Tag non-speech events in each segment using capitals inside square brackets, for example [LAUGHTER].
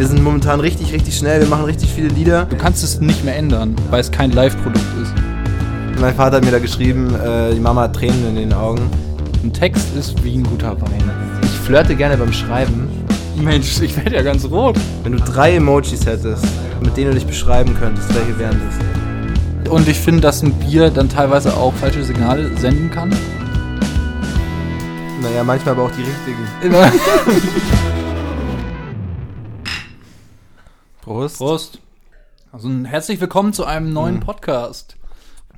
Wir sind momentan richtig, richtig schnell. Wir machen richtig viele Lieder. Du kannst es nicht mehr ändern, weil es kein Live-Produkt ist. Mein Vater hat mir da geschrieben, äh, die Mama hat Tränen in den Augen. Ein Text ist wie ein guter Wein. Ich flirte gerne beim Schreiben. Mensch, ich werde ja ganz rot. Wenn du drei Emojis hättest, mit denen du dich beschreiben könntest, welche wären das? Und ich finde, dass ein Bier dann teilweise auch falsche Signale senden kann. Naja, manchmal aber auch die richtigen. [LAUGHS] Prost. Prost. Also herzlich willkommen zu einem neuen Mhm. Podcast.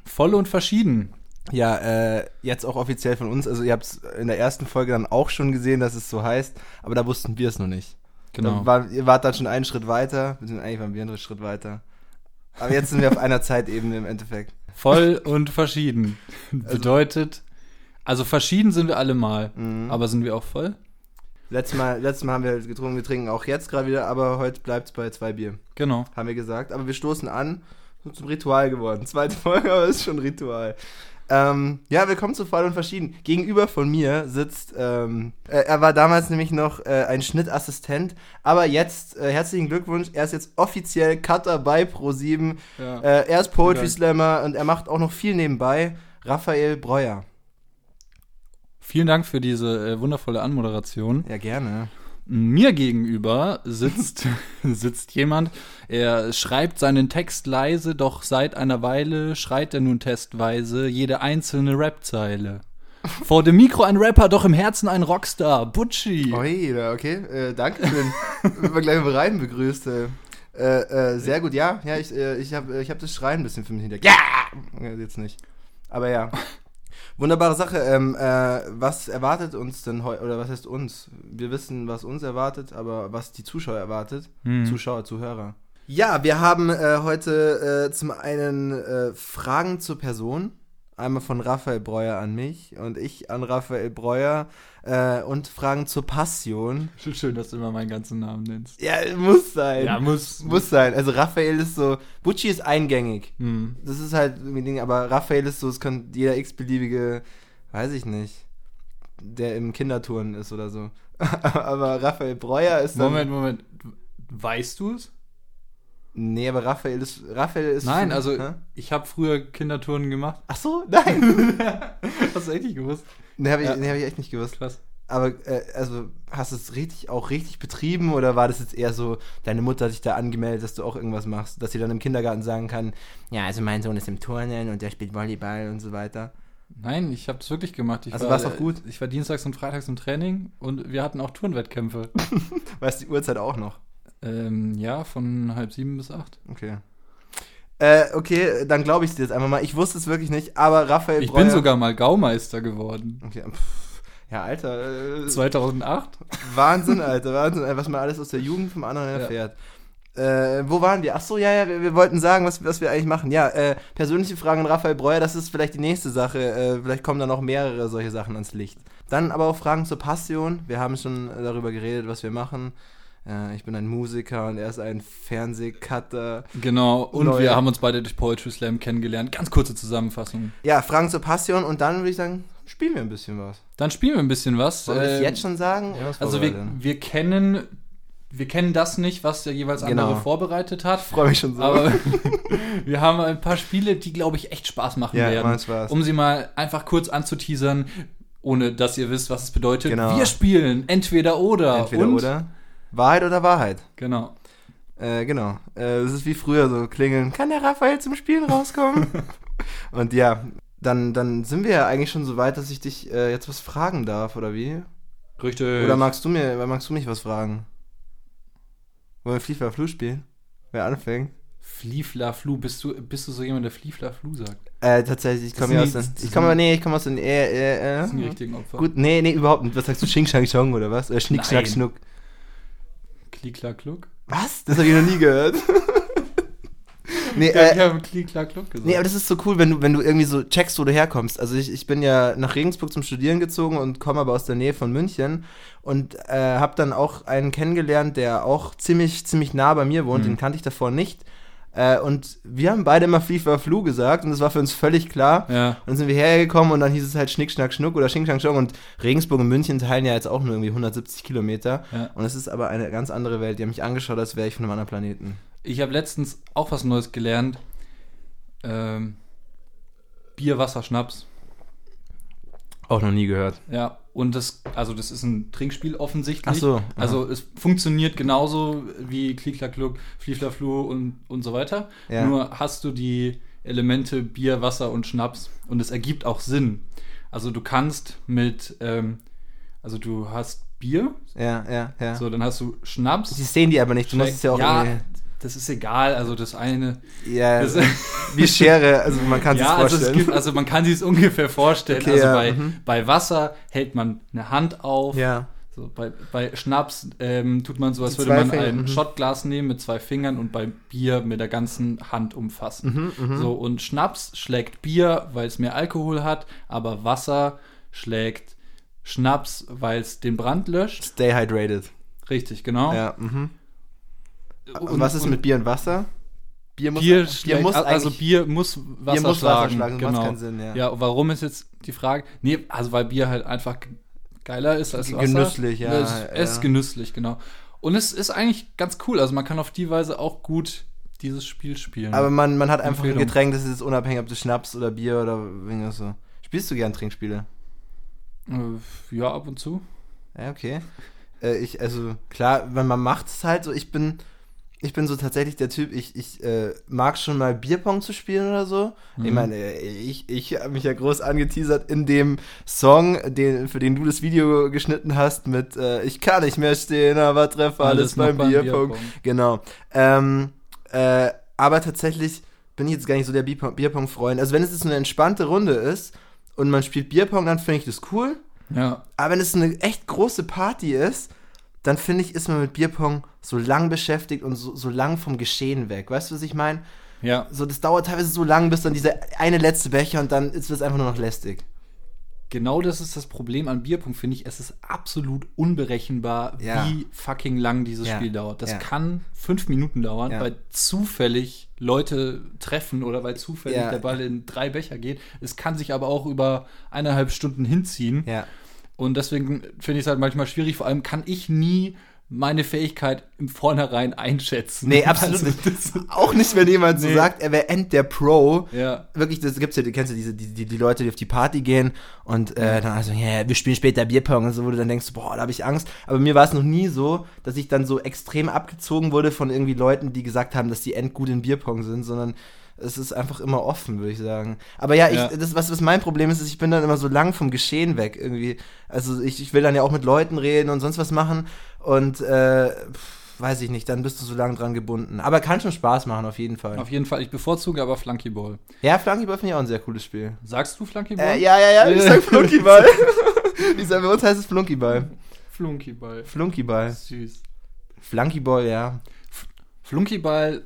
Voll und verschieden. Ja, äh, jetzt auch offiziell von uns. Also ihr habt es in der ersten Folge dann auch schon gesehen, dass es so heißt, aber da wussten wir es noch nicht. Genau. War, ihr wart dann schon einen Schritt weiter, wir sind eigentlich waren wir einen Schritt weiter. Aber jetzt sind wir auf einer [LAUGHS] Zeitebene im Endeffekt. Voll und verschieden. Bedeutet, also verschieden sind wir alle mal. Mhm. Aber sind wir auch voll? Letztes Mal, letztes Mal haben wir getrunken, wir trinken auch jetzt gerade wieder, aber heute bleibt es bei zwei Bier, Genau. haben wir gesagt. Aber wir stoßen an, so zum Ritual geworden. Zweite Folge, aber es ist schon Ritual. Ähm, ja, willkommen zu Voll und Verschieden. Gegenüber von mir sitzt, ähm, äh, er war damals nämlich noch äh, ein Schnittassistent, aber jetzt, äh, herzlichen Glückwunsch, er ist jetzt offiziell Cutter bei Pro7. Ja. Äh, er ist Poetry. Slammer und er macht auch noch viel nebenbei. Raphael Breuer. Vielen Dank für diese äh, wundervolle Anmoderation. Ja, gerne. Mir gegenüber sitzt, [LAUGHS] sitzt jemand, er schreibt seinen Text leise, doch seit einer Weile schreit er nun testweise jede einzelne Rapzeile. Vor dem Mikro ein Rapper, doch im Herzen ein Rockstar, Butchi. Oi, okay. Äh, danke schön. Man gleich im Reim begrüßt. Äh, äh, sehr gut, ja. Ja, ich, äh, ich habe ich hab das Schreien ein bisschen für mich. Ja! ja! Jetzt nicht. Aber ja. Wunderbare Sache. Ähm, äh, was erwartet uns denn heute, oder was heißt uns? Wir wissen, was uns erwartet, aber was die Zuschauer erwartet. Hm. Zuschauer, Zuhörer. Ja, wir haben äh, heute äh, zum einen äh, Fragen zur Person. Einmal von Raphael Breuer an mich und ich an Raphael Breuer äh, und Fragen zur Passion. [LAUGHS] Schön, dass du immer meinen ganzen Namen nennst. Ja, muss sein. Ja, muss. muss sein. Also Raphael ist so, Bucci ist eingängig. Hm. Das ist halt irgendwie ein Ding, aber Raphael ist so, es kann jeder x-beliebige, weiß ich nicht, der im Kinderturnen ist oder so. [LAUGHS] aber Raphael Breuer ist dann, Moment, Moment. Weißt du es? Nee, aber Raphael ist, Raphael ist Nein, für- also Hä? ich habe früher Kindertouren gemacht. Ach so, nein. [LAUGHS] Hast du echt nicht gewusst? nee, habe ich, Ja. nee, hab ich echt nicht gewusst. Krass. Aber, äh, also, hast du es richtig, auch richtig betrieben oder war das jetzt eher so, deine Mutter hat dich da angemeldet, dass du auch irgendwas machst, dass sie dann im Kindergarten sagen kann, ja, also mein Sohn ist im Turnen und der spielt Volleyball und so weiter. Nein, ich habe das wirklich gemacht. Ich Also war, war's auch gut? Ich war dienstags und freitags im Training und wir hatten auch Turnwettkämpfe. [LAUGHS] Weißt die Uhrzeit auch noch? Ähm, ja, von halb sieben bis acht. Okay. Äh, okay, dann glaube ich dir jetzt einfach mal. Ich wusste es wirklich nicht, aber Raphael Ich Breuer- bin sogar mal Gaumeister geworden. Okay, pff, ja, Alter. Äh, 2008. Wahnsinn, Alter, Wahnsinn, was man alles aus der Jugend vom anderen Ja. erfährt. Äh, wo waren wir? Ach so, ja, ja, wir, wir wollten sagen, was, was wir eigentlich machen. Ja, äh, persönliche Fragen an Raphael Breuer, das ist vielleicht die nächste Sache. Äh, vielleicht kommen da noch mehrere solche Sachen ans Licht. Dann aber auch Fragen zur Passion. Wir haben schon darüber geredet, was wir machen. Äh, ich bin ein Musiker und er ist ein Fernsehcutter. Genau, und Neue. wir haben uns beide durch Poetry Slam kennengelernt. Ganz kurze Zusammenfassung. Ja, Fragen zur Passion und dann würde ich sagen, spielen wir ein bisschen was. Dann spielen wir ein bisschen was. Wollen wir das Ähm, jetzt schon sagen? Ja, Also wir, wir kennen wir kennen das nicht, was der jeweils andere Genau. vorbereitet hat. freue mich schon so. Aber [LAUGHS] wir haben ein paar Spiele, die, glaube ich, echt Spaß machen ja, werden. Spaß. Um sie mal einfach kurz anzuteasern, ohne dass ihr wisst, was es bedeutet. Genau. Wir spielen entweder oder. Entweder oder. Wahrheit oder Wahrheit. Genau. Äh, genau. Äh, Es ist wie früher so klingeln. Kann der Raphael zum Spielen rauskommen? [LAUGHS] Und ja, dann, dann sind wir ja eigentlich schon so weit, dass ich dich äh, jetzt was fragen darf, oder wie? Richtig. Oder magst du mir, magst du mich was fragen? Wollen wir Fliefler Flu spielen? Wer anfängt? Fliefla Flu. Bist du, bist du so jemand, der Fliefla Flu sagt? Äh, tatsächlich, ich komme ja aus den. Ich komme, nee, ich komme aus den. Äh, äh, äh, Das sind die richtigen Opfer. Gut, nee, nee, überhaupt nicht. Was sagst du? Sching, Schang, Chong oder was? Äh, Schnick, Schnack. Schnuck. Klick, klack, kluck. Was? Das habe ich noch nie gehört. [LAUGHS] nee, Ja, äh, ich habe Klick, klack, kluck gesagt. Nee, aber das ist so cool, wenn du, wenn du irgendwie so checkst, wo du herkommst. Also ich, ich bin ja nach Regensburg zum Studieren gezogen und komme aber aus der Nähe von München und äh, habe dann auch einen kennengelernt, der auch ziemlich, ziemlich nah bei mir wohnt. Mhm. Den kannte ich davor nicht. Äh, und wir haben beide immer FIFA Flu gesagt und das war für uns völlig klar. Ja. Und dann sind wir hergekommen und dann hieß es halt Schnick, Schnack, Schnuck oder Schink, Schnack, Schnuck. Und Regensburg und München teilen ja jetzt auch nur irgendwie 170 Kilometer. Ja. Und es ist aber eine ganz andere Welt. Die haben mich angeschaut, als wäre ich von einem anderen Planeten. Ich habe letztens auch was Neues gelernt. Ähm, Bier, Wasser, Schnaps. Auch noch nie gehört. Ja, und das, also das ist ein Trinkspiel offensichtlich. Ach so, aha. Also es funktioniert genauso wie Klick-Klack-Kluck, Fliefler-Flu und, und so weiter. Ja. Nur hast du die Elemente Bier, Wasser und Schnaps und es ergibt auch Sinn. Also du kannst mit, ähm, also du hast Bier, Ja, ja, ja. so dann hast du Schnaps. Sie sehen die aber nicht. Du musst es ja auch ja. Das ist egal. Also das eine, Ja, das, wie Schere, also man kann [LAUGHS] sich ja, also, vorstellen. es gibt, also man kann sich es ungefähr vorstellen. Okay, also ja, bei, mhm. bei Wasser hält man eine Hand auf. ja. So, bei, bei Schnaps ähm, tut man so, als Die würde man Finger, ein mhm. Shotglas nehmen mit zwei Fingern und bei Bier mit der ganzen Hand umfassen. Mhm, So, und Schnaps schlägt Bier, weil es mehr Alkohol hat, aber Wasser schlägt Schnaps, weil es den Brand löscht. Stay hydrated. Richtig, genau. Ja, mhm. Und, was ist mit Bier und Wasser? Bier muss, Bier, schlägt, muss also Bier muss Wasser Bier muss schlagen. Wasser schlagen, genau. Sinn, ja. Ja, warum ist jetzt die Frage? Nee, also weil Bier halt einfach geiler ist als Wasser. Genüsslich, ja, Es, es ist ja. genüsslich, genau. Und es ist eigentlich ganz cool. Also man kann auf die Weise auch gut dieses Spiel spielen. Aber man, man hat einfach ein Empfehlung. Getränk, das ist jetzt unabhängig, ob du Schnaps oder Bier oder irgendwas so. Spielst du gern Trinkspiele? Äh, ja, ab und zu. Ja, okay. Äh, ich, also, klar, wenn man macht es halt so, ich bin, ich bin so tatsächlich der Typ, ich, ich äh, mag schon mal Bierpong zu spielen oder so. Ich Mhm. meine, äh, ich, ich habe mich ja groß angeteasert in dem Song, den, für den du das Video geschnitten hast, mit äh, Ich kann nicht mehr stehen, aber treffe alles, noch beim beim Bierpong. Bierpong. Genau. Ähm, äh, aber tatsächlich bin ich jetzt gar nicht so der Bierpong- Bierpong-Freund. Also wenn es jetzt eine entspannte Runde ist und man spielt Bierpong, dann finde ich das cool. Ja, Aber wenn es eine echt große Party ist, dann finde ich, ist man mit Bierpong so lang beschäftigt und so, so lang vom Geschehen weg. Weißt du, was ich meine? ja. So, das dauert teilweise so lang, bis dann dieser eine letzte Becher und dann ist es einfach nur noch lästig. Genau das ist das Problem an Bierpunkt, finde ich. Es ist absolut unberechenbar, Ja. wie fucking lang dieses Ja. Spiel dauert. Das Ja. kann fünf Minuten dauern, weil zufällig Leute treffen oder weil zufällig der Ball in drei Becher geht. Es kann sich aber auch über eineinhalb Stunden hinziehen. Ja. Und deswegen finde ich es halt manchmal schwierig. Vor allem kann ich nie meine Fähigkeit im Vornherein einschätzen. Nee, [LAUGHS] absolut Also, nicht. Auch nicht, wenn jemand so Nee. sagt, er wäre end der Pro. Ja. Wirklich, das gibt's ja, du kennst ja diese, die, die, die Leute, die auf die Party gehen und äh, dann also, ja, wir spielen später Bierpong und so, wo du dann denkst, boah, da habe ich Angst. Aber mir war es noch nie so, dass ich dann so extrem abgezogen wurde von irgendwie Leuten, die gesagt haben, dass die endgut in Bierpong sind, sondern es ist einfach immer offen, würde ich sagen. Aber ja, ich, Ja. das, was, was mein Problem ist, ist, ich bin dann immer so lang vom Geschehen weg irgendwie. Also ich, ich will dann ja auch mit Leuten reden und sonst was machen und äh, weiß ich nicht, dann bist du so lang dran gebunden. Aber kann schon Spaß machen, auf jeden Fall. Auf jeden Fall, ich bevorzuge aber Flunkyball. Ja, Flunkyball finde ich auch ein sehr cooles Spiel. Sagst du Flunkyball? Äh, ja, ja, ja, ich sag [LAUGHS] Flunkyball. [LAUGHS] ich sag, bei uns heißt es Flunkyball. Flunkyball. Flunkyball. Süß. Flunkyball, ja. Flunkyball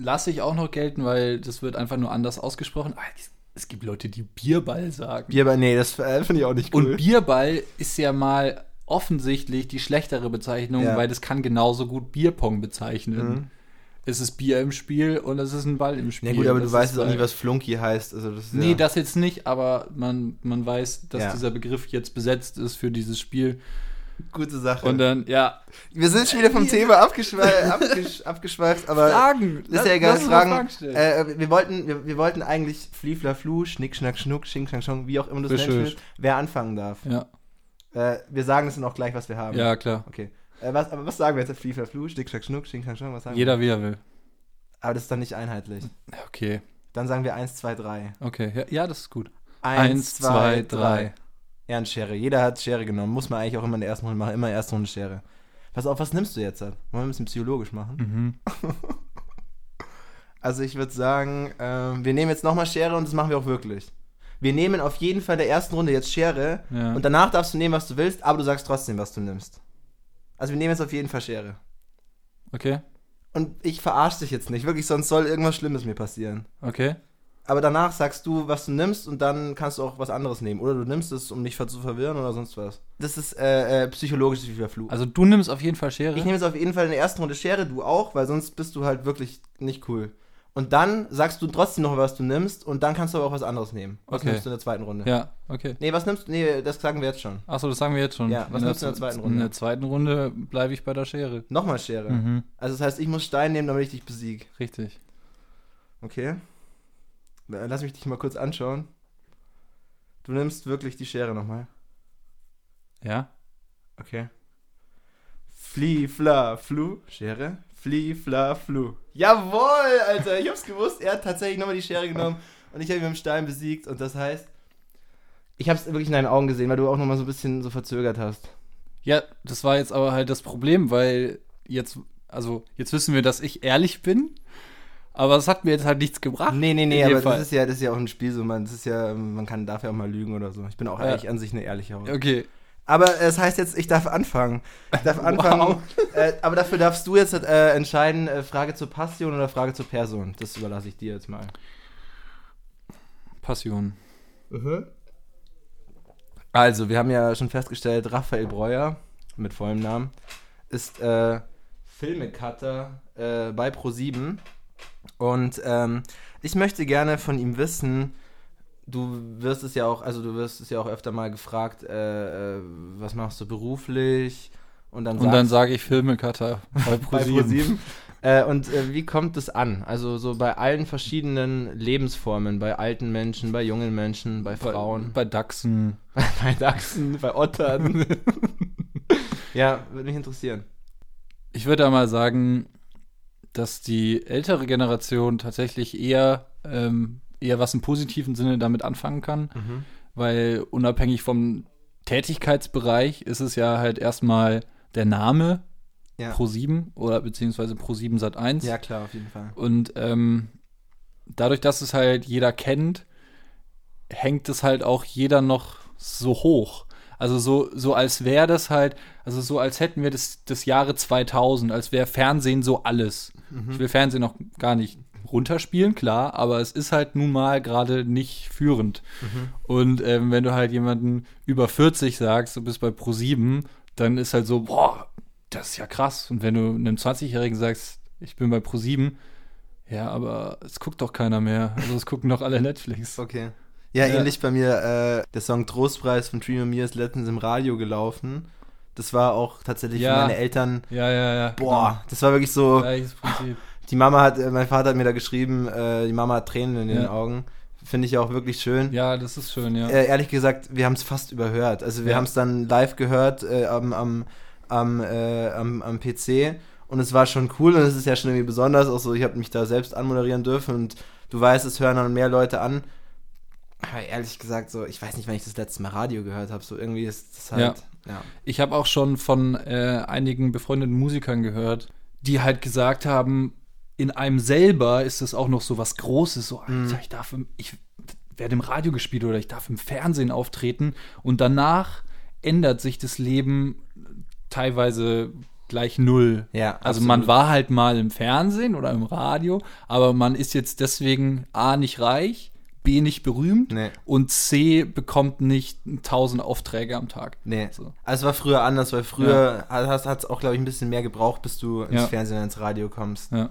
lasse ich auch noch gelten, weil das wird einfach nur anders ausgesprochen. Ah, es- gibt Leute, die Bierball sagen. Bierball, nee, das äh, finde ich auch nicht cool. Und Bierball ist ja mal offensichtlich die schlechtere Bezeichnung, Ja. weil das kann genauso gut Bierpong bezeichnen. Mhm. Es ist Bier im Spiel und es ist ein Ball im Spiel. ja gut, aber du Das weißt ist jetzt auch nicht, was Flunky heißt. Also das Nee, ja, das jetzt nicht, aber man, man weiß, dass Ja. dieser Begriff jetzt besetzt ist für dieses Spiel. Gute Sache. Und dann, ja. wir sind schon wieder vom Thema abgeschweift, abgesch [LAUGHS] abgeschweift aber Fragen! ist ja egal, mal Fragen. stellen. Äh, wir, wollten, wir, wir wollten eigentlich Fliefla Flu, Schnick, Schnack, Schnuck, Schink, Schnack, Schnuck, wie auch immer du es nennen willst, wer anfangen darf. ja, Äh, wir sagen es dann auch gleich, was wir haben. ja, klar. Okay. Äh, was, aber was sagen wir jetzt? Fliefla Flu, Schnick, Schnack, Schnuck, Schink, Schnack, Schnuck, was sagen Jeder wie er will. wir? Aber das ist dann nicht einheitlich. Okay, Dann sagen wir 1, 2, 3. okay. Ja, ja, das ist gut. 1, 2, 3. Ehrenschere. Jeder hat Schere genommen. Muss man eigentlich auch immer in der ersten Runde machen. Immer erste Runde Schere. Pass auf, was nimmst du jetzt? Wollen wir ein bisschen psychologisch machen? Mhm. [LAUGHS] Also ich würde sagen, ähm, wir nehmen jetzt nochmal Schere und das machen wir auch wirklich. Wir nehmen auf jeden Fall in der ersten Runde jetzt Schere Ja. und danach darfst du nehmen, was du willst, aber du sagst trotzdem, was du nimmst. Also wir nehmen jetzt auf jeden Fall Schere. Okay, Und ich verarsche dich jetzt nicht, wirklich, sonst soll irgendwas Schlimmes mir passieren. okay. Aber danach sagst du, was du nimmst und dann kannst du auch was anderes nehmen. Oder du nimmst es, um dich zu verwirren oder sonst was. Das ist äh, äh, psychologisch wie Fluch. Also du nimmst auf jeden Fall Schere. ich nehme jetzt auf jeden Fall in der ersten Runde Schere, du auch, weil sonst bist du halt wirklich nicht cool. Und dann sagst du trotzdem noch, was du nimmst und dann kannst du aber auch was anderes nehmen. Was Okay. nimmst du in der zweiten Runde? ja, okay. Nee, was nimmst du? Nee, das sagen wir jetzt schon. Achso, das sagen wir jetzt schon. Ja, was nimmst du in der zweiten Runde? In der zweiten Runde bleibe ich bei der Schere. Nochmal Schere. Mhm. Also das heißt, ich muss Stein nehmen, damit ich dich besiege. Richtig. Okay. Äh, Lass mich dich mal kurz anschauen. Du nimmst wirklich die Schere nochmal. Ja? Okay. Fli, fla, flu. Schere. Fli, fla, flu. Jawohl, Alter. Ich hab's gewusst. Er hat tatsächlich nochmal die Schere genommen und ich habe ihn mit dem Stein besiegt. Und das heißt, ich hab's wirklich in deinen Augen gesehen, weil du auch nochmal so ein bisschen so verzögert hast. Ja, das war jetzt aber halt das Problem, weil jetzt, also jetzt wissen wir, dass ich ehrlich bin, aber es hat mir jetzt halt nichts gebracht. Nee, nee, nee, aber Fall. das ist ja, das ist ja auch ein Spiel so, man, das ist ja, man kann, darf ja auch mal lügen oder so. Ich bin auch Ja. eigentlich an sich eine ehrliche Haut. Okay. Aber es heißt jetzt, ich darf anfangen. Ich darf [LAUGHS] anfangen. Wow. Äh, aber dafür darfst du jetzt äh, entscheiden, äh, Frage zur Passion oder Frage zur Person. Das überlasse ich dir jetzt mal. Passion. Also, wir haben ja schon festgestellt, Raphael Breuer, mit vollem Namen, ist äh, Filmecutter äh, bei Pro7. Und ähm, ich möchte gerne von ihm wissen, du wirst es ja auch, also du wirst es ja auch öfter mal gefragt, äh, äh, was machst du beruflich? Und dann Und dann sage ich Filmekater [LAUGHS] bei ProSieben. ProSieben. Äh, und äh, wie kommt es an? Also so bei allen verschiedenen Lebensformen, bei alten Menschen, bei jungen Menschen, bei Frauen, Bei, bei Dachsen. [LAUGHS] bei Dachsen, bei Ottern. [LAUGHS] ja, würde mich interessieren. Ich würde da mal sagen, dass die ältere Generation tatsächlich eher, ähm, eher was im positiven Sinne damit anfangen kann, weil unabhängig vom Tätigkeitsbereich ist es ja halt erstmal der Name Ja. Pro7 oder beziehungsweise Pro7 Sat 1. Ja, klar, auf jeden Fall. Und ähm, dadurch, dass es halt jeder kennt, hängt es halt auch jeder noch so hoch. Also so, so als wäre das halt, also so als hätten wir das, das Jahre 2000, als wäre Fernsehen so alles. Ich will Fernsehen noch gar nicht runterspielen, klar, aber es ist halt nun mal gerade nicht führend. Und ähm, wenn du halt jemanden über 40 sagst, du bist bei Pro7, dann ist halt so, boah, das ist ja krass. Und wenn du einem 20-Jährigen sagst, ich bin bei Pro7, ja, aber es guckt doch keiner mehr. Also es gucken doch alle Netflix. Okay. Ja, Ja. ähnlich bei mir, äh, der Song Trostpreis von Dream Mir ist letztens im Radio gelaufen. Das war auch tatsächlich Ja. für meine Eltern, Ja, ja, ja. boah, das war wirklich so, Genau. Gleiches Prinzip. die Mama hat, äh, mein Vater hat mir da geschrieben, äh, die Mama hat Tränen in den Ja. Augen. Finde ich auch wirklich schön. Ja, das ist schön, ja. Äh, ehrlich gesagt, wir haben es fast überhört. Also wir Ja. haben es dann live gehört äh, am, am, am, äh, am, am PC und es war schon cool und es ist ja schon irgendwie besonders. Auch so, ich habe mich da selbst anmoderieren dürfen und du weißt, es hören dann mehr Leute an. Aber ehrlich gesagt, so, ich weiß nicht, wann ich das letzte Mal Radio gehört habe. So irgendwie ist das halt. Ja. Ich habe auch schon von äh, einigen befreundeten Musikern gehört, die halt gesagt haben, in einem selber ist es auch noch so was Großes, so, Alter, ich darf ich werde im Radio gespielt oder ich darf im Fernsehen auftreten und danach ändert sich das Leben teilweise gleich null. Ja, Also absolut. man war halt mal im Fernsehen oder im Radio, aber man ist jetzt deswegen A nicht reich, B nicht berühmt Nee. und C bekommt nicht 1000 Aufträge am Tag. Nee. So. Also es war früher anders, weil früher hat es auch, glaube ich, ein bisschen mehr gebraucht, bis du ins Ja. Fernsehen und ins Radio kommst. Ja.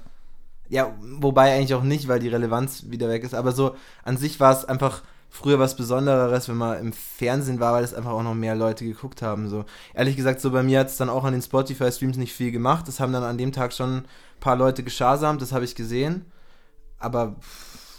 Ja, wobei eigentlich auch nicht, weil die Relevanz wieder weg ist. Aber so an sich war es einfach früher was Besonderes, wenn man im Fernsehen war, weil das einfach auch noch mehr Leute geguckt haben. So ehrlich gesagt, so bei mir hat es dann auch an den Spotify-Streams nicht viel gemacht. Das haben dann an dem Tag schon ein paar Leute geschasamt, das habe ich gesehen. Aber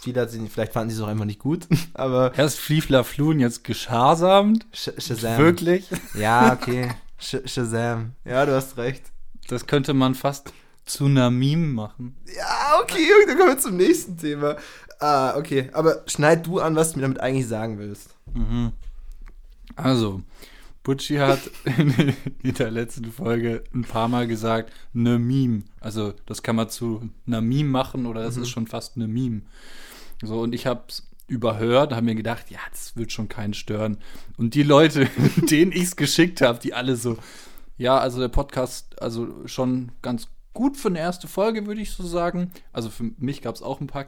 viele hat sie nicht, vielleicht fanden sie es auch einfach nicht gut. [LAUGHS] Aber Erst Fliefler Flun, jetzt geschasamt. Sh Shazam. Wirklich? [LAUGHS] Ja, okay. Sh Shazam. Ja, du hast recht. Das könnte man fast zu einer Meme machen. Ja, okay, dann kommen wir zum nächsten Thema. Ah, okay. Aber schneid du an, was du mir damit eigentlich sagen willst. Also, Butchi hat [LAUGHS] in, in der letzten Folge ein paar Mal gesagt, ne Meme. Also, das kann man zu einer Meme machen oder das ist schon fast eine Meme. So, und ich hab's überhört, habe mir gedacht, ja, das wird schon keinen stören. Und die Leute, [LAUGHS] denen ich's geschickt habe, die alle so, ja, also der Podcast, also schon ganz gut für eine erste Folge, würde ich so sagen. Also für mich gab's auch ein paar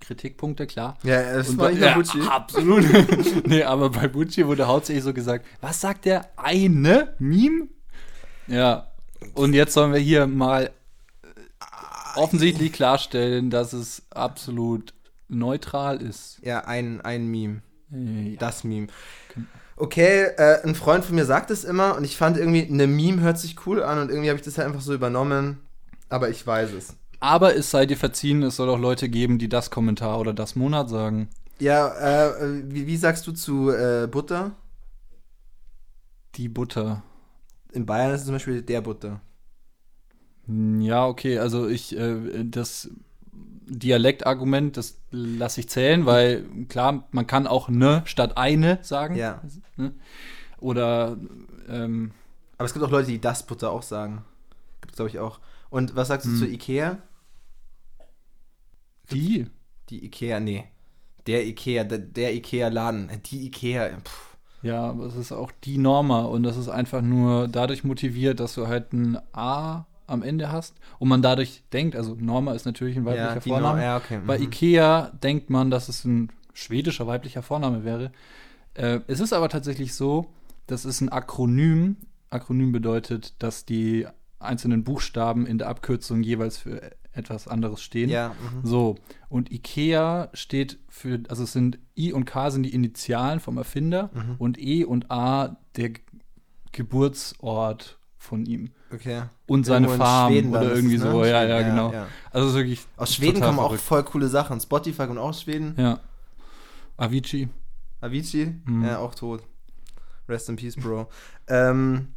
Kritikpunkte, klar. Ja, es Und war bei- nicht ja, Gucci. Absolut. [LAUGHS] nee, aber bei Bucci wurde hauptsächlich so gesagt, was sagt der eine Meme? Ja. Und jetzt sollen wir hier mal äh, offensichtlich klarstellen, dass es absolut neutral ist. Ja, ein, ein Meme. Ja. Das Meme. Okay, äh, ein Freund von mir sagt es immer und ich fand irgendwie, eine Meme hört sich cool an und irgendwie habe ich das halt einfach so übernommen. Aber ich weiß es. Aber es sei dir verziehen, es soll auch Leute geben, die das Kommentar oder das Monat sagen. Ja, äh, wie, wie sagst du zu äh, Butter? Die Butter. In Bayern ist es zum Beispiel der Butter. Hm, Ja, okay, also ich, äh, das Dialektargument, das lasse ich zählen, weil klar, man kann auch ne statt eine sagen. Ja. Ne? Oder ähm, Aber es gibt auch Leute, die das Butter auch sagen. Gibt es, glaube ich, auch. Und was sagst du Hm. zu Ikea? die. Die Ikea, nee. Der Ikea, der, der Ikea-Laden. Die Ikea, pff. Ja, aber es ist auch die Norma und das ist einfach nur dadurch motiviert, dass du halt ein A am Ende hast und man dadurch denkt, also Norma ist natürlich ein weiblicher ja, Vorname. Ja, okay. Bei mhm. Ikea denkt man, dass es ein schwedischer weiblicher Vorname wäre. Äh, es ist aber tatsächlich so, das ist ein Akronym. Akronym bedeutet, dass die einzelnen Buchstaben in der Abkürzung jeweils für etwas anderes stehen. Ja, mhm. So, und Ikea steht für, also es sind I und K sind die Initialen vom Erfinder Mhm. und E und A der Ge- Geburtsort von ihm. Okay. Und seine Irgendwo Farm oder irgendwie es, ne? so. Ja, ja, genau. ja. Also es ist wirklich. Aus Schweden kommen auch verrückt. voll coole Sachen. Spotify kommt auch aus Schweden. Ja. Avicii. Avicii, Mhm. ja, auch tot. Rest in peace, Bro. ähm,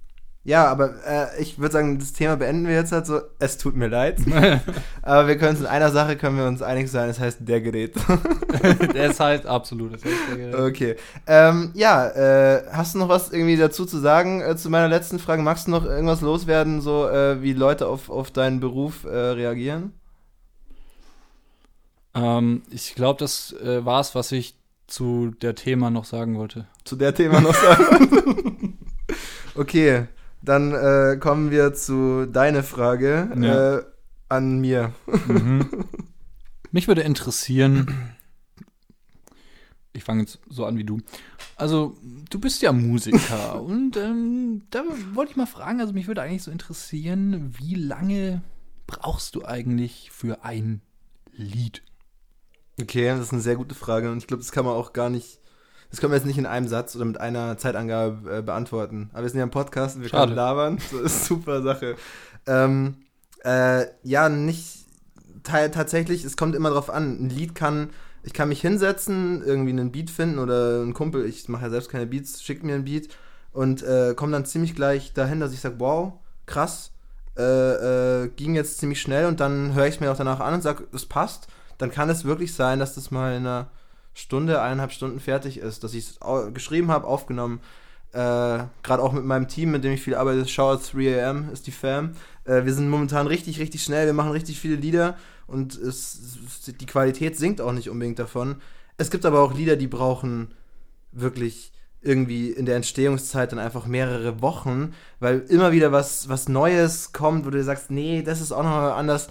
ja, aber äh, ich würde sagen, das Thema beenden wir jetzt halt so. Es tut mir leid. [LAUGHS] aber wir können uns in einer Sache können wir uns einig sein, das heißt der Gerät. [LAUGHS] ist halt absolut. Das heißt, der, okay. Ähm, ja, äh, hast du noch was irgendwie dazu zu sagen äh, zu meiner letzten Frage? Magst du noch irgendwas loswerden, so äh, wie Leute auf, auf deinen Beruf äh, reagieren? ähm, ich glaube, das äh, war es, was ich zu der Thema noch sagen wollte. zu der Thema noch sagen? [LAUGHS] okay, dann äh, kommen wir zu deiner Frage Ja. äh, an mir. Mhm. [LAUGHS] Mich würde interessieren, ich fange jetzt so an wie du. Also, du bist ja Musiker [LAUGHS] und ähm, da wollte ich mal fragen, also mich würde eigentlich so interessieren, wie lange brauchst du eigentlich für ein Lied? Okay, das ist eine sehr gute Frage und ich glaube, das kann man auch gar nicht, das können wir jetzt nicht in einem Satz oder mit einer Zeitangabe äh, beantworten. Aber wir sind ja im Podcast und wir Schade. können labern. Das ist super Sache. Ähm, äh, ja, nicht ta tatsächlich, es kommt immer drauf an. Ein Lied kann, ich kann mich hinsetzen, irgendwie einen Beat finden oder ein Kumpel, ich mache ja selbst keine Beats, schickt mir einen Beat und äh, komme dann ziemlich gleich dahin, dass ich sage, wow, krass, äh, äh, ging jetzt ziemlich schnell und dann höre ich es mir auch danach an und sage, es passt. Dann kann es wirklich sein, dass das mal in einer Stunde, eineinhalb Stunden fertig ist, dass ich es geschrieben habe, aufgenommen. Äh, Gerade auch mit meinem Team, mit dem ich viel arbeite, Shout 3am ist die Fam. Äh, wir sind momentan richtig, richtig schnell, wir machen richtig viele Lieder und es, die Qualität sinkt auch nicht unbedingt davon. Es gibt aber auch Lieder, die brauchen wirklich irgendwie in der Entstehungszeit dann einfach mehrere Wochen, weil immer wieder was, was Neues kommt, wo du sagst, nee, das ist auch noch anders.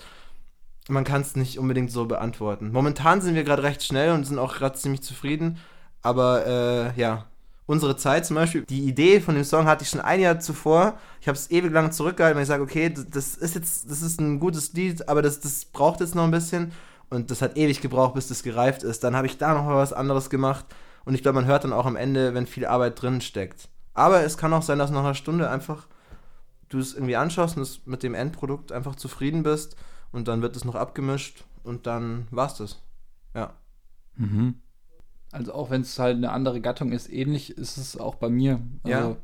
Man kann es nicht unbedingt so beantworten. Momentan sind wir gerade recht schnell und sind auch gerade ziemlich zufrieden, aber äh, ja, unsere Zeit zum Beispiel, die Idee von dem Song hatte ich schon ein Jahr zuvor. Ich habe es ewig lang zurückgehalten, weil ich sage, okay, das, ist jetzt, das ist ein gutes Lied, aber das, das braucht jetzt noch ein bisschen. Und das hat ewig gebraucht, bis das gereift ist. Dann habe ich da noch mal was anderes gemacht. Und ich glaube, man hört dann auch am Ende, wenn viel Arbeit drin steckt. Aber es kann auch sein, dass nach einer Stunde einfach du es irgendwie anschaust und mit dem Endprodukt einfach zufrieden bist. Und dann wird es noch abgemischt und dann war's das. Ja. Mhm. Also auch wenn es halt eine andere Gattung ist, ähnlich ist es auch bei mir. Also Ja.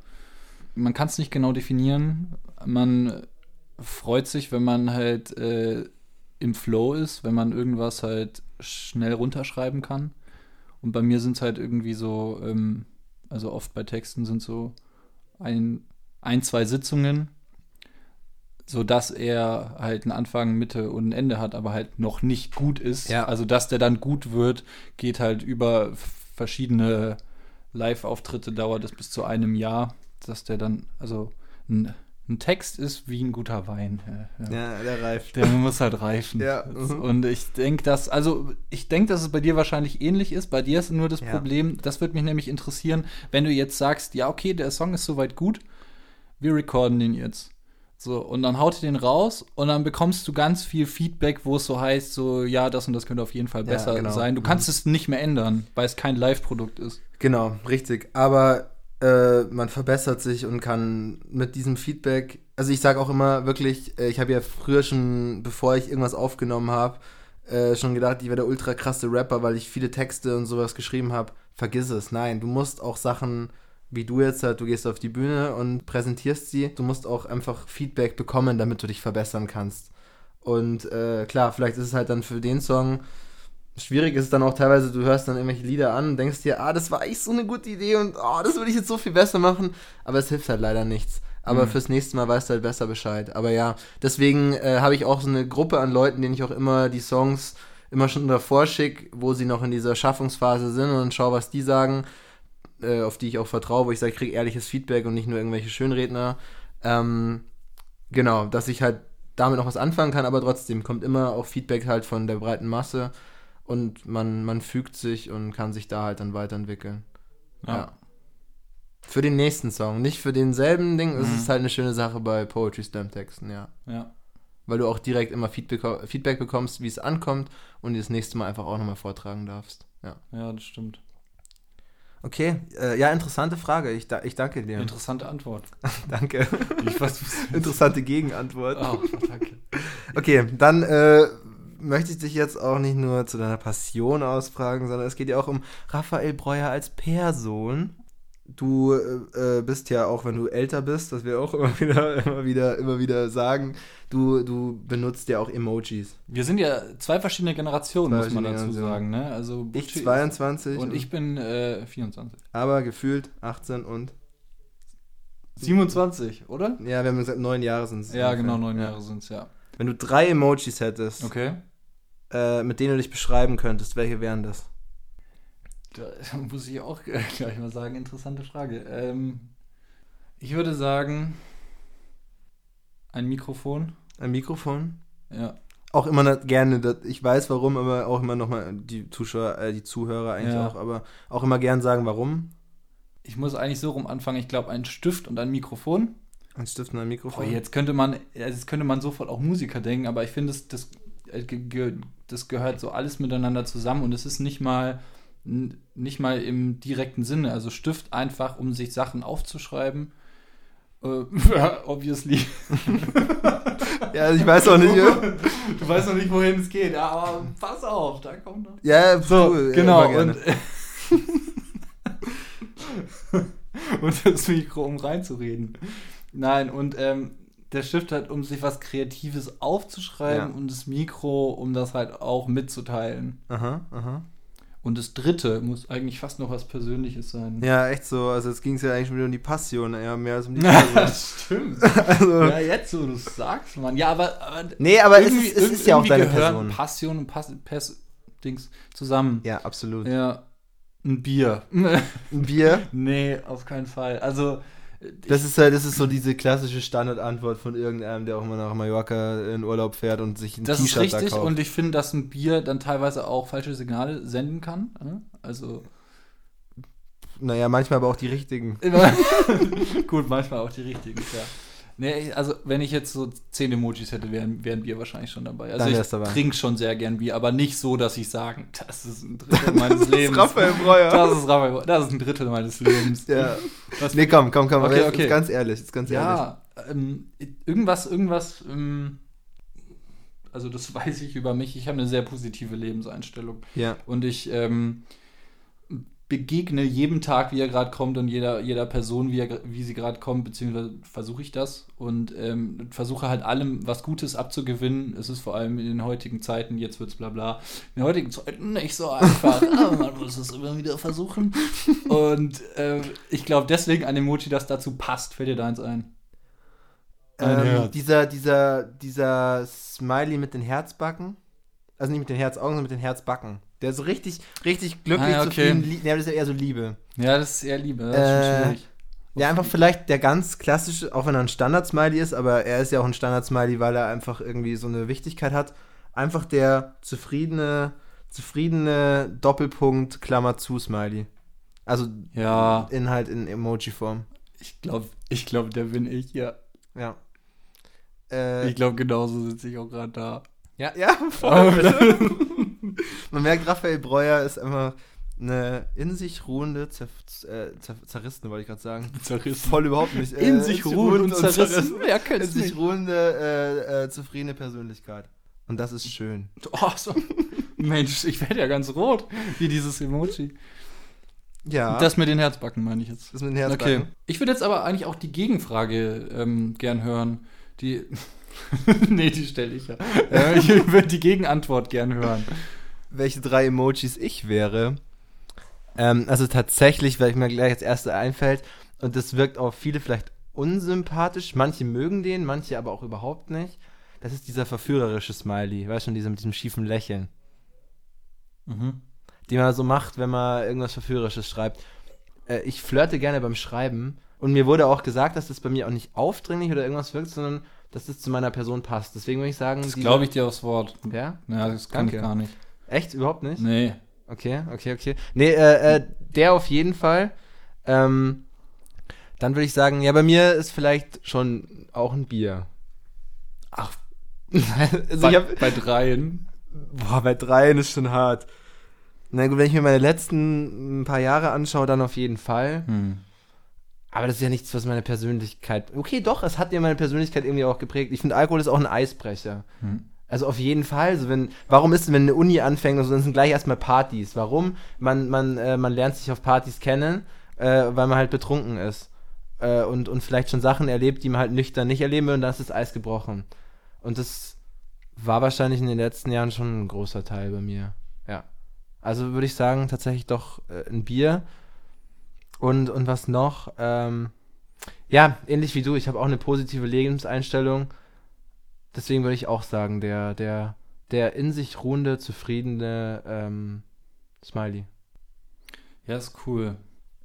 man kann es nicht genau definieren. Man freut sich, wenn man halt äh, im Flow ist, wenn man irgendwas halt schnell runterschreiben kann. Und bei mir sind es halt irgendwie so, ähm, also oft bei Texten sind so ein, ein, zwei Sitzungen, sodass er halt einen Anfang, Mitte und ein Ende hat, aber halt noch nicht gut ist. Ja. Also dass der dann gut wird, geht halt über verschiedene Live-Auftritte, dauert es bis zu einem Jahr, dass der dann, also ein Ein Text ist wie ein guter Wein. Ja, ja. Ja, der reift. Der muss halt reifen. Und ich denke, dass, also ich denke, dass es bei dir wahrscheinlich ähnlich ist. Bei dir ist nur das. Problem, das würde mich nämlich interessieren, wenn du jetzt sagst, ja, okay, der Song ist soweit gut, wir recorden den jetzt. So, und dann haut ihr den raus und dann bekommst du ganz viel Feedback, wo es so heißt, so, ja, das und das könnte auf jeden Fall Ja, besser genau. sein. Du kannst es nicht mehr ändern, weil es kein Live-Produkt ist. Genau, richtig. Aber äh, man verbessert sich und kann mit diesem Feedback, also ich sage auch immer wirklich, äh, ich habe ja früher schon, bevor ich irgendwas aufgenommen habe, äh, schon gedacht, ich wäre der ultra krasse Rapper, weil ich viele Texte und sowas geschrieben habe. Vergiss es. Nein, du musst auch Sachen, wie du jetzt halt, du gehst auf die Bühne und präsentierst sie. Du musst auch einfach Feedback bekommen, damit du dich verbessern kannst. Und äh, klar, vielleicht ist es halt dann für den Song schwierig ist es dann auch teilweise, du hörst dann irgendwelche Lieder an und denkst dir, ah, das war echt so eine gute Idee und oh, das würde ich jetzt so viel besser machen, aber es hilft halt leider nichts. Aber Mhm. fürs nächste Mal weißt du halt besser Bescheid. Aber ja, deswegen äh, habe ich auch so eine Gruppe an Leuten, denen ich auch immer die Songs immer schon davor schicke, wo sie noch in dieser Schaffungsphase sind und dann schau, was die sagen, äh, auf die ich auch vertraue, wo ich sage, ich kriege ehrliches Feedback und nicht nur irgendwelche Schönredner. Ähm, genau, dass ich halt damit noch was anfangen kann, aber trotzdem kommt immer auch Feedback halt von der breiten Masse und man, man fügt sich und kann sich da halt dann weiterentwickeln. Ja. Für den nächsten Song, nicht für denselben Ding, es Mhm. ist halt eine schöne Sache bei Poetry Slam Texten, ja. ja. Weil du auch direkt immer Feedback, Feedback bekommst, wie es ankommt und das nächste Mal einfach auch nochmal vortragen darfst. Ja. Ja, das stimmt. Okay, äh, ja, interessante Frage. Ich, da, ich danke dir. Interessante Antwort. [LAUGHS] danke. Interessante Gegenantwort. oh, danke. Okay, dann äh, möchte ich dich jetzt auch nicht nur zu deiner Passion ausfragen, sondern es geht ja auch um Raphael Breuer als Person. Du äh, bist ja auch, wenn du älter bist, das wir auch immer [LAUGHS] wieder, immer wieder, immer wieder sagen, du, du benutzt ja auch Emojis. Wir sind ja zwei verschiedene Generationen, Zwei muss man dazu sagen. Ne? Also Ich Butchi 22 ist, und ich bin äh, 24. aber gefühlt 18 und 27, oder? ja, wir haben gesagt, neun Jahre sind es. Ja, genau, neun Jahre sind es, ja. Wenn du drei Emojis hättest, Okay. äh, mit denen du dich beschreiben könntest, welche wären das? Da [LAUGHS] muss ich auch [LAUGHS] gleich mal sagen, interessante Frage. Ähm, ich würde sagen, ein Mikrofon. Ein Mikrofon? Ja. auch immer gerne, ich weiß warum, aber auch immer nochmal die Zuschauer, äh, die Zuhörer eigentlich Ja. auch, aber auch immer gern sagen, warum. Ich muss eigentlich so rum anfangen. Ich glaube, ein Stift und ein Mikrofon. Ein Stift und ein Mikrofon. jetzt könnte man, jetzt könnte man sofort auch Musiker denken, aber ich finde, das, das, äh, das gehört so alles miteinander zusammen und es ist nicht mal, nicht mal im direkten Sinne. Also Stift einfach, um sich Sachen aufzuschreiben. Äh, [LAUGHS] obviously. [LAUGHS] Ja, ich weiß auch nicht. ja. [LAUGHS] Du weißt noch nicht, wohin es geht, ja, aber pass auf, da kommt noch. Ja, So, ja, genau. gerne. Und, und das Mikro, um reinzureden. Nein, und ähm, der Stift hat, um sich was Kreatives aufzuschreiben Ja. und das Mikro, um das halt auch mitzuteilen. Aha, aha. Und das dritte muss eigentlich fast noch was Persönliches sein. Ja, echt so. Also jetzt ging es ja eigentlich schon wieder um die Passion, ja, mehr als um die [LAUGHS] Person. das stimmt. also, Ja, jetzt, wo du sagst, Mann. Ja, aber, aber nee, aber es ist, es ist ja auch deine Person. Passion und Pass Pers Dings zusammen. Ja, absolut. Ja, ein Bier. Ein Bier, [LAUGHS] nee, auf keinen Fall. Also, das ist halt, das ist so diese klassische Standardantwort von irgendeinem, der auch immer nach Mallorca in Urlaub fährt und sich ein Das ist T-Shirt da richtig kauft. und ich finde, dass ein Bier dann teilweise auch falsche Signale senden kann. ne? Also naja, manchmal aber auch die richtigen. [LAUGHS] gut, manchmal auch die richtigen, ja. Nee, also wenn ich jetzt so zehn Emojis hätte, wären, wären Bier wahrscheinlich schon dabei. Also Dann ich dabei. trinke schon sehr gern Bier, aber nicht so, dass ich sagen, das ist ein [LAUGHS] Drittel meines Lebens. Raphael Breuer. Das ist Raphael, das ist ein Drittel meines Lebens. Ja. Was Nee, komm, komm, komm. Okay, jetzt, okay. jetzt ganz ehrlich, jetzt ganz ehrlich. Ja, ähm, irgendwas, irgendwas, ähm, also das [LAUGHS] weiß ich über mich. Ich habe eine sehr positive Lebenseinstellung. Ja. Und ich ähm, begegne jedem Tag, wie er gerade kommt und jeder, jeder Person, wie, er, wie sie gerade kommt, beziehungsweise versuche ich das und ähm, versuche halt allem was Gutes abzugewinnen. Es ist vor allem in den heutigen Zeiten, jetzt wird's bla bla, in den heutigen Zeiten nicht so einfach, [LAUGHS] aber man muss es immer wieder versuchen. Und ähm, ich glaube deswegen ein Emoji, das dazu passt. Fällt dir da eins ein? Ähm, dieser, dieser, dieser Smiley mit den Herzbacken. Also nicht mit den Herzaugen, sondern mit den Herzbacken. Der ist so richtig, richtig glücklich, Ah, okay. zufrieden. Ja, das ist ja eher so Liebe. Ja, das ist eher Liebe, das ist Äh, schon schwierig. Ja, einfach vielleicht der ganz klassische, auch wenn er ein Standard-Smiley ist, aber er ist ja auch ein Standard-Smiley, weil er einfach irgendwie so eine Wichtigkeit hat. Einfach der zufriedene, zufriedene Doppelpunkt, Klammer zu, Smiley. Also Ja, Inhalt in Emoji-Form. ich glaube, ich glaub, der bin ich, ja. Ja. Äh, Ich glaube, genauso sitze ich auch gerade da. ja, ja, voll. [LAUGHS] [LAUGHS] Man merkt, Raphael Breuer ist einfach eine in sich ruhende, zer äh, zer zerrissene, wollte ich gerade sagen. Zerrissen. Voll überhaupt nicht. In sich ruhend und zerrissen. Wer In kennt's sich nicht? ruhende, äh, äh, zufriedene Persönlichkeit. Und das ist schön. Oh, so. Mensch, ich werde ja ganz rot, wie dieses Emoji. Ja. Das mit den Herzbacken meine ich jetzt. das mit den Okay. Herzbacken. Ich würde jetzt aber eigentlich auch die Gegenfrage ähm, gern hören. Die. [LAUGHS] nee, die stelle ich ja. Äh, ich würde die Gegenantwort gern hören. Welche drei Emojis ich wäre. Ähm, also tatsächlich, weil ich mir gleich als erste einfällt, und das wirkt auf viele vielleicht unsympathisch. Manche mögen den, manche aber auch überhaupt nicht. Das ist dieser verführerische Smiley, weißt du, dieser mit diesem schiefen Lächeln. Mhm. die man so macht, wenn man irgendwas Verführerisches schreibt. Äh, ich flirte gerne beim Schreiben und mir wurde auch gesagt, dass das bei mir auch nicht aufdringlich oder irgendwas wirkt, sondern dass das zu meiner Person passt. Deswegen würde ich sagen, Das glaube ich dir aufs Wort. Ja? Ja, das kann Danke. ich gar nicht. Echt? Überhaupt nicht? Nee. Okay, okay, okay. Nee, äh, äh, der auf jeden Fall. Ähm, dann würde ich sagen, ja, bei mir ist vielleicht schon auch ein Bier. Ach, [LAUGHS] also bei, hab, bei dreien. Boah, bei dreien ist schon hart. Na gut, wenn ich mir meine letzten ein paar Jahre anschaue, dann auf jeden Fall. Hm. Aber das ist ja nichts, was meine Persönlichkeit. Okay, doch, es hat ja meine Persönlichkeit irgendwie auch geprägt. Ich finde, Alkohol ist auch ein Eisbrecher. Hm. Also auf jeden Fall. Also wenn, warum ist denn, wenn eine Uni anfängt und so, dann sind gleich erstmal Partys? Warum? Man, man, äh, man lernt sich auf Partys kennen, äh, weil man halt betrunken ist. Äh, und, und vielleicht schon Sachen erlebt, die man halt nüchtern nicht erleben will und dann ist das Eis gebrochen. Und das war wahrscheinlich in den letzten Jahren schon ein großer Teil bei mir. Ja. Also würde ich sagen, tatsächlich doch äh, ein Bier. Und, und was noch? Ähm, ja, ähnlich wie du, ich habe auch eine positive Lebenseinstellung. Deswegen würde ich auch sagen, der, der, der in sich ruhende, zufriedene ähm, Smiley. Ja, ist cool.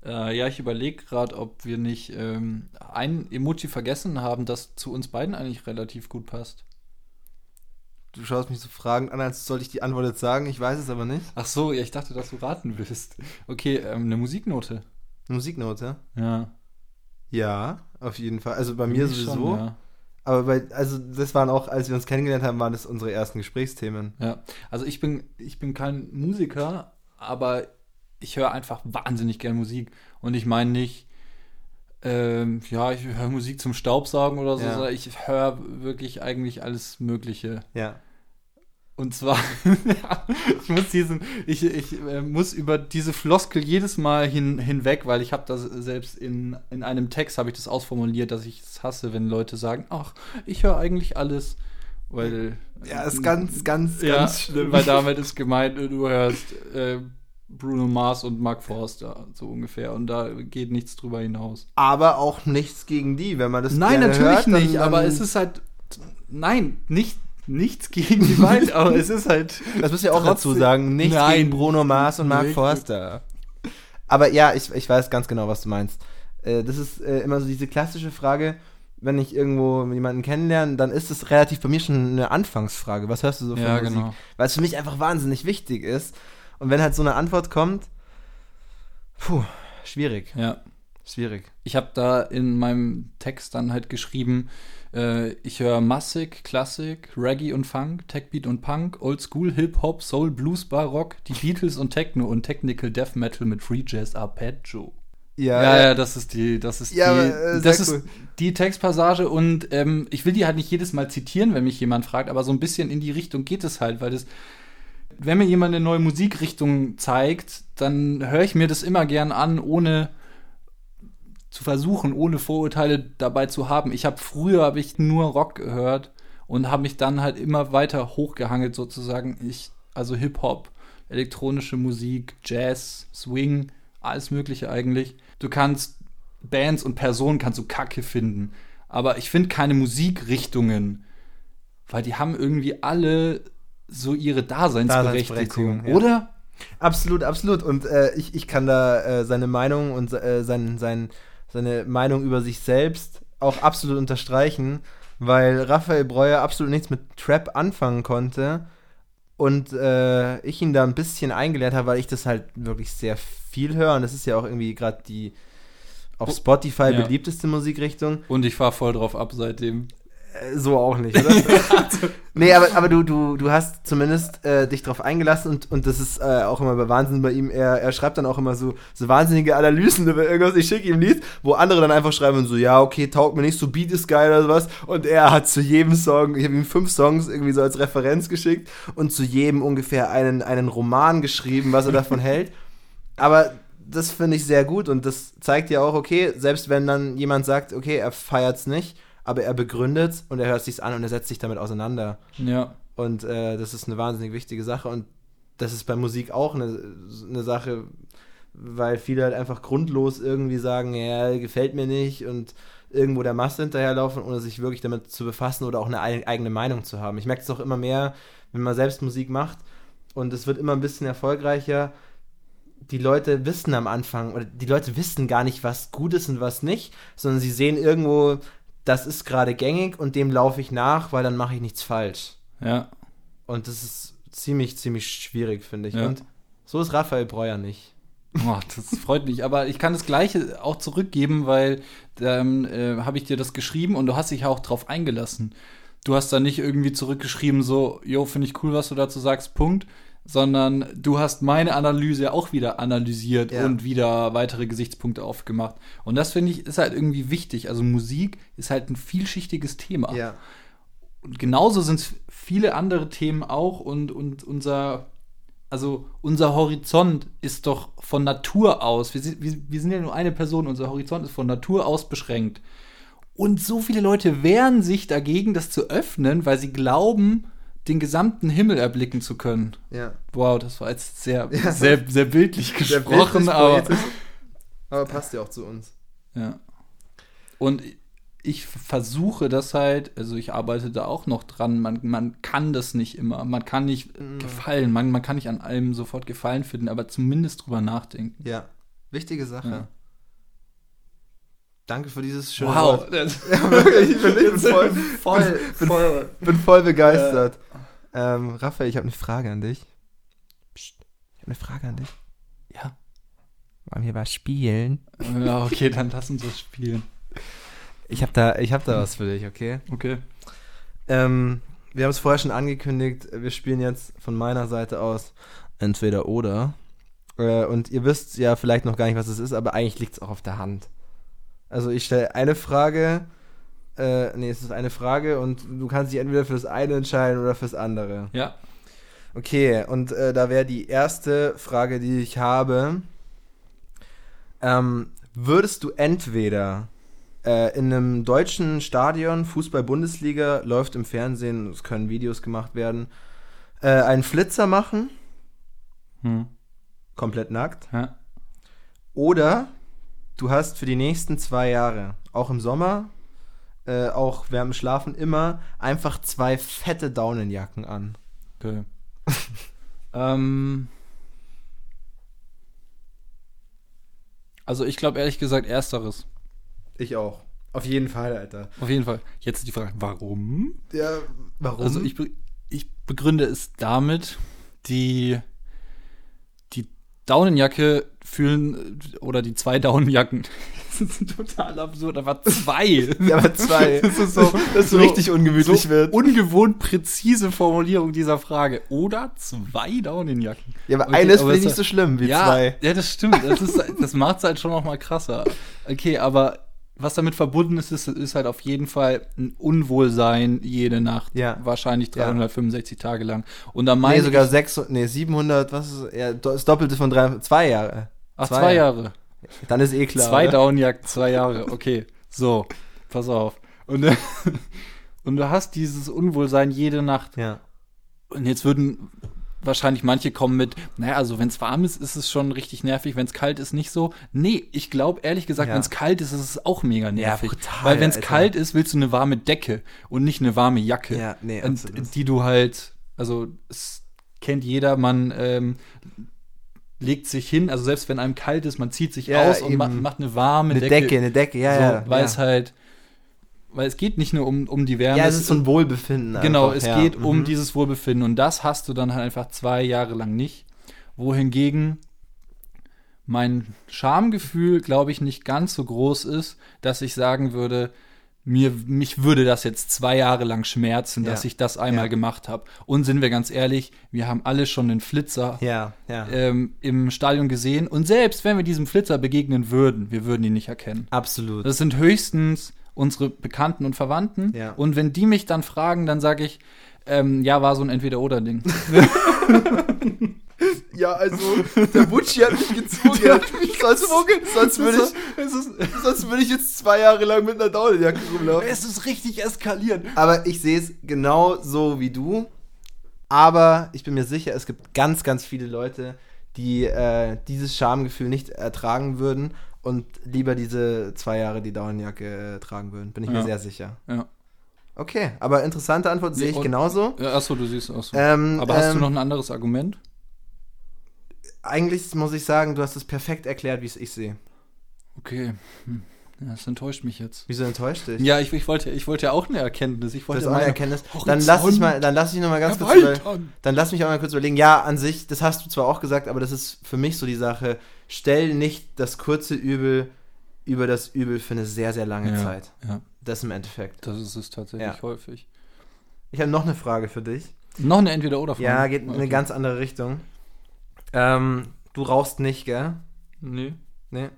Äh, ja, ich überlege gerade, ob wir nicht ähm, ein Emoji vergessen haben, das zu uns beiden eigentlich relativ gut passt. Du schaust mich so fragend an, als sollte ich die Antwort jetzt sagen. Ich weiß es aber nicht. Ach so, ja, ich dachte, dass du raten willst. Okay, ähm, eine Musiknote. Musiknote? Ja. Ja, auf jeden Fall. Also bei mir sowieso. Schon, ja. Aber bei, also das waren auch, als wir uns kennengelernt haben, waren das unsere ersten Gesprächsthemen. ja. Also ich bin, ich bin kein Musiker, aber ich höre einfach wahnsinnig gern Musik. Und ich meine nicht, ähm, ja, ich höre Musik zum Staubsaugen oder so, Ja. sondern ich höre wirklich eigentlich alles Mögliche. Ja. Und zwar, [LAUGHS] ich muss diesen, ich, ich äh, muss über diese Floskel jedes Mal hin, hinweg, weil ich habe das selbst in, in einem Text habe ich das ausformuliert, dass ich es hasse, wenn Leute sagen, ach, ich höre eigentlich alles, weil Ja, ist ganz, ganz, ja, ganz schlimm. weil damit ist gemeint, du hörst äh, Bruno Mars und Mark Forster so ungefähr und da geht nichts drüber hinaus. aber auch nichts gegen die, wenn man das Nein, natürlich hört, dann- nicht, aber es ist halt nein, nicht nichts gegen die beiden, [LAUGHS] aber es ist halt Das müssen wir auch dazu trotzdem- sagen. Nichts Nein. gegen Bruno Mars und Mark Richtig. Forster. Aber ja, ich, ich weiß ganz genau, was du meinst. Äh, das ist äh, immer so diese klassische Frage, wenn ich irgendwo jemanden kennenlerne, dann ist es relativ bei mir schon eine Anfangsfrage. Was hörst du so für Ja, Musik? genau. Weil es für mich einfach wahnsinnig wichtig ist. Und wenn halt so eine Antwort kommt, puh, schwierig. Ja. Schwierig. Ich habe da in meinem Text dann halt geschrieben, äh, ich höre Massig, Klassik, Reggae und Funk, Techbeat und Punk, Oldschool, Hip-Hop, Soul, Blues, Barock, die Beatles und Techno und Technical Death Metal mit Free Jazz Arpeggio. Ja, Ja, ja, ja, das ist die, das ist Ja, die, aber, äh, das ist cool. die Textpassage und ähm, ich will die halt nicht jedes Mal zitieren, wenn mich jemand fragt, aber so ein bisschen in die Richtung geht es halt, weil das, wenn mir jemand eine neue Musikrichtung zeigt, dann höre ich mir das immer gern an, ohne zu versuchen, ohne Vorurteile dabei zu haben. Ich habe früher habe ich nur Rock gehört und habe mich dann halt immer weiter hochgehangelt sozusagen. Ich also Hip Hop, elektronische Musik, Jazz, Swing, alles Mögliche eigentlich. Du kannst Bands und Personen kannst du Kacke finden, aber ich finde keine Musikrichtungen, weil die haben irgendwie alle so ihre Daseinsberechtigung, ja. oder? Absolut, absolut. Und äh, ich, ich kann da äh, seine Meinung und äh, sein, sein, seine Meinung über sich selbst auch absolut unterstreichen, weil Raphael Breuer absolut nichts mit Trap anfangen konnte und äh, ich ihn da ein bisschen eingelernt habe, weil ich das halt wirklich sehr viel höre und das ist ja auch irgendwie gerade die auf Spotify Ja. beliebteste Musikrichtung. Und ich fahre voll drauf ab seitdem. Äh, So auch nicht, oder? [LAUGHS] nee, aber, aber du, du, du hast zumindest äh, dich drauf eingelassen und, und das ist äh, auch immer bei Wahnsinn bei ihm. Er, er schreibt dann auch immer so, so wahnsinnige Analysen über irgendwas. Ich schicke ihm Lied, wo andere dann einfach schreiben so, ja, okay, taugt mir nicht, so Beat ist geil oder sowas. Und er hat zu jedem Song, ich habe ihm fünf Songs irgendwie so als Referenz geschickt und zu jedem ungefähr einen, einen Roman geschrieben, was er davon hält. [LAUGHS] Aber das finde ich sehr gut und das zeigt ja auch, okay, selbst wenn dann jemand sagt, okay, er feiert's nicht, aber er begründet und er hört sich's an und er setzt sich damit auseinander. Ja. Und äh, das ist eine wahnsinnig wichtige Sache und das ist bei Musik auch eine, eine Sache, weil viele halt einfach grundlos irgendwie sagen, ja, gefällt mir nicht und irgendwo der Masse hinterherlaufen, ohne sich wirklich damit zu befassen oder auch eine ei- eigene Meinung zu haben. Ich merke es auch immer mehr, wenn man selbst Musik macht und es wird immer ein bisschen erfolgreicher. Die Leute wissen am Anfang, oder die Leute wissen gar nicht, was gut ist und was nicht, sondern sie sehen irgendwo, das ist gerade gängig und dem laufe ich nach, weil dann mache ich nichts falsch. Ja. Und das ist ziemlich, ziemlich schwierig, finde ich. Ja. Und so ist Raphael Breuer nicht. Oh, das freut mich. Aber ich kann das Gleiche auch zurückgeben, weil dann äh, habe ich dir das geschrieben und du hast dich auch drauf eingelassen. Du hast da nicht irgendwie zurückgeschrieben, so, jo, finde ich cool, was du dazu sagst, Punkt. Sondern du hast meine Analyse auch wieder analysiert Ja. und wieder weitere Gesichtspunkte aufgemacht. Und das finde ich ist halt irgendwie wichtig. Also Musik ist halt ein vielschichtiges Thema. Ja. Und genauso sind es viele andere Themen auch und, und unser, also unser Horizont ist doch von Natur aus, wir sind, wir, wir sind ja nur eine Person, unser Horizont ist von Natur aus beschränkt. Und so viele Leute wehren sich dagegen, das zu öffnen, weil sie glauben, den gesamten Himmel erblicken zu können. Ja. Wow, das war jetzt sehr, Ja. sehr, sehr bildlich Sehr gesprochen, bildlich aber. Aber passt ja auch zu uns. Ja. Und ich versuche das halt, also ich arbeite da auch noch dran, man, man kann das nicht immer, man kann nicht Mm. gefallen, man, man kann nicht an allem sofort Gefallen finden, aber zumindest drüber nachdenken. Ja. Wichtige Sache. Ja. Danke für dieses schöne Wow, Wort. Ja, [LAUGHS] wirklich, ich bin, ich bin voll, voll, bin, voll. bin voll begeistert. Ähm, Raphael, ich habe eine Frage an dich. Psst, ich habe eine Frage an dich. Ja. Wollen wir was spielen? ja, okay, dann lass uns das spielen. Ich habe da, ich hab da was für dich, okay? Okay. Ähm, wir haben es vorher schon angekündigt, wir spielen jetzt von meiner Seite aus entweder oder. Äh, und ihr wisst ja vielleicht noch gar nicht, was es ist, aber eigentlich liegt es auch auf der Hand. Also ich stelle eine Frage, äh, nee, es ist eine Frage und du kannst dich entweder für das eine entscheiden oder fürs andere. Ja. Okay, und äh, da wäre die erste Frage, die ich habe. Ähm, würdest du entweder äh, in einem deutschen Stadion, Fußball-Bundesliga, läuft im Fernsehen, es können Videos gemacht werden, äh, einen Flitzer machen, Hm. komplett nackt, Ja. oder du hast für die nächsten zwei Jahre, auch im Sommer, äh, auch während dem Schlafen immer, einfach zwei fette Daunenjacken an. Okay. [LAUGHS] ähm. Also ich glaube ehrlich gesagt ersteres. Ich auch. Auf jeden Fall, Alter. Auf jeden Fall. Jetzt die Frage, warum? Ja, warum? Also ich, be ich begründe es damit, die, die Daunenjacke fühlen, oder die zwei Daunenjacken, [LAUGHS] das ist total absurd, aber zwei. Ja, aber zwei. [LAUGHS] Das ist so, [LAUGHS] Dass es so richtig ungemütlich so wird. Ungewohnt präzise Formulierung dieser Frage. Oder zwei Daunenjacken. Ja, aber Okay, eine ist vielleicht nicht so schlimm wie ja, zwei. Ja, das stimmt. Das, ist, das macht es halt schon noch mal krasser. Okay, aber was damit verbunden ist, ist, ist halt auf jeden Fall ein Unwohlsein jede Nacht. Ja. Wahrscheinlich Ja. 365 Tage lang. Und dann Nee, meine sogar ich, 600, nee, 700, was ist, ja, das Doppelte von drei, zwei Jahre. ach, zwei Jahre. Dann ist eh klar. zwei? Downjacken, zwei Jahre. Okay, so, pass auf. Und, äh, [LAUGHS] und du hast dieses Unwohlsein jede Nacht. Ja. Und jetzt würden wahrscheinlich manche kommen mit, naja, also wenn es warm ist, ist es schon richtig nervig, wenn es kalt ist, nicht so. Nee, ich glaube ehrlich gesagt, Ja. wenn es kalt ist, ist es auch mega nervig. brutal, Weil wenn es kalt ist, willst du eine warme Decke und nicht eine warme Jacke. Ja, nee, und absolut. die du halt, also es kennt jeder, man ähm, legt sich hin, also selbst wenn einem kalt ist, man zieht sich Ja, aus und eben. ma macht eine warme Eine Decke. Decke, eine Decke, ja, so, ja. weil ja. es halt, weil es geht nicht nur um, um die Wärme. ja, es ist so ein Wohlbefinden. Genau, einfach, es ja. geht um Mhm. dieses Wohlbefinden und das hast du dann halt einfach zwei Jahre lang nicht. Wohingegen mein Schamgefühl, glaube ich, nicht ganz so groß ist, dass ich sagen würde, mir, mich würde das jetzt zwei Jahre lang schmerzen, dass Ja. ich das einmal Ja. gemacht habe. Und sind wir ganz ehrlich, wir haben alle schon den Flitzer Ja, ja. ähm, im Stadion gesehen. Und selbst wenn wir diesem Flitzer begegnen würden, wir würden ihn nicht erkennen. Absolut. Das sind höchstens unsere Bekannten und Verwandten. Ja. Und wenn die mich dann fragen, dann sage ich, ähm, ja, war so ein Entweder-Oder-Ding. [LAUGHS] Ja, also, der Butschi hat mich gezwungen. sonst, sonst, würde ich, sonst würde ich jetzt zwei Jahre lang mit einer Daunenjacke rumlaufen. es ist richtig eskaliert. Aber ich sehe es genau so wie du. Aber ich bin mir sicher, es gibt ganz, ganz viele Leute, die äh, dieses Schamgefühl nicht ertragen würden und lieber diese zwei Jahre die Daunenjacke äh, tragen würden. Bin ich mir Ja. sehr sicher. Ja. Okay, aber interessante Antwort sehe ich Und- genauso. Ja, achso, du siehst auch so. Ähm, Aber hast ähm, du noch ein anderes Argument? Eigentlich muss ich sagen, du hast es perfekt erklärt, wie es ich sehe. Okay. Hm. Ja, das enttäuscht mich jetzt. Wieso enttäuscht dich? Ja, ich, ich, wollte, ich wollte ja auch eine Erkenntnis. Ich Das wollte ist auch eine Erkenntnis. Dann lass ich mal, dann lass ich noch mal ganz kurz über. Dann lass mich auch mal kurz überlegen. Ja, an sich, das hast du zwar auch gesagt, aber das ist für mich so die Sache. Stell nicht das kurze Übel über das Übel für eine sehr, sehr lange Ja, Zeit. ja, Das im Endeffekt. das ist es tatsächlich Ja. häufig. Ich habe noch eine Frage für dich. Noch eine Entweder-Oder-Frage? Ja, geht in eine Okay. ganz andere Richtung. Ähm, du rauchst nicht, gell? Nee. Nee.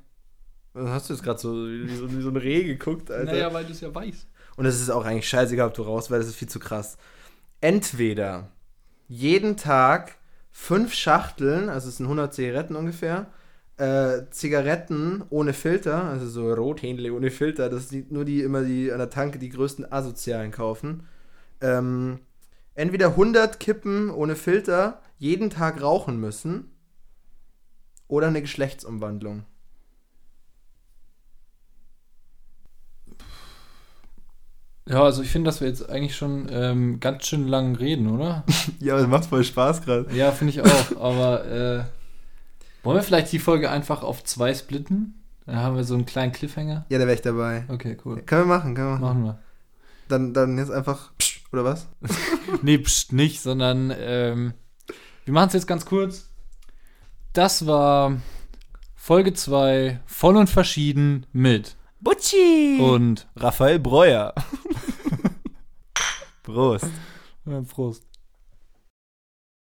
Was hast du jetzt gerade so wie, so wie so ein Reh geguckt, Alter? Naja, weil du es ja weißt. Und es ist auch eigentlich scheißegal, ob du raus, weil das ist viel zu krass. Entweder jeden Tag fünf Schachteln, also es sind 100 Zigaretten ungefähr, äh, Zigaretten ohne Filter, also so Rothändle ohne Filter, das sind nur die immer die an der Tanke die größten Asozialen kaufen. Ähm, entweder 100 Kippen ohne Filter jeden Tag rauchen müssen oder eine Geschlechtsumwandlung. Ja, also ich finde, dass wir jetzt eigentlich schon ähm, ganz schön lang reden, oder? [LAUGHS] Ja, das macht voll Spaß gerade. ja, finde ich auch. Aber äh, wollen wir vielleicht die Folge einfach auf zwei splitten? Dann haben wir so einen kleinen Cliffhanger. Ja, da wäre ich dabei. Okay, cool. Können wir machen, können wir machen. Machen wir. Dann, dann jetzt einfach, psch, oder was? [LAUGHS] Nee, pst, nicht, sondern ähm, wir machen es jetzt ganz kurz. Das war Folge 2, voll und verschieden mit Butschi! und Raphael Breuer. [LAUGHS] Prost. Prost.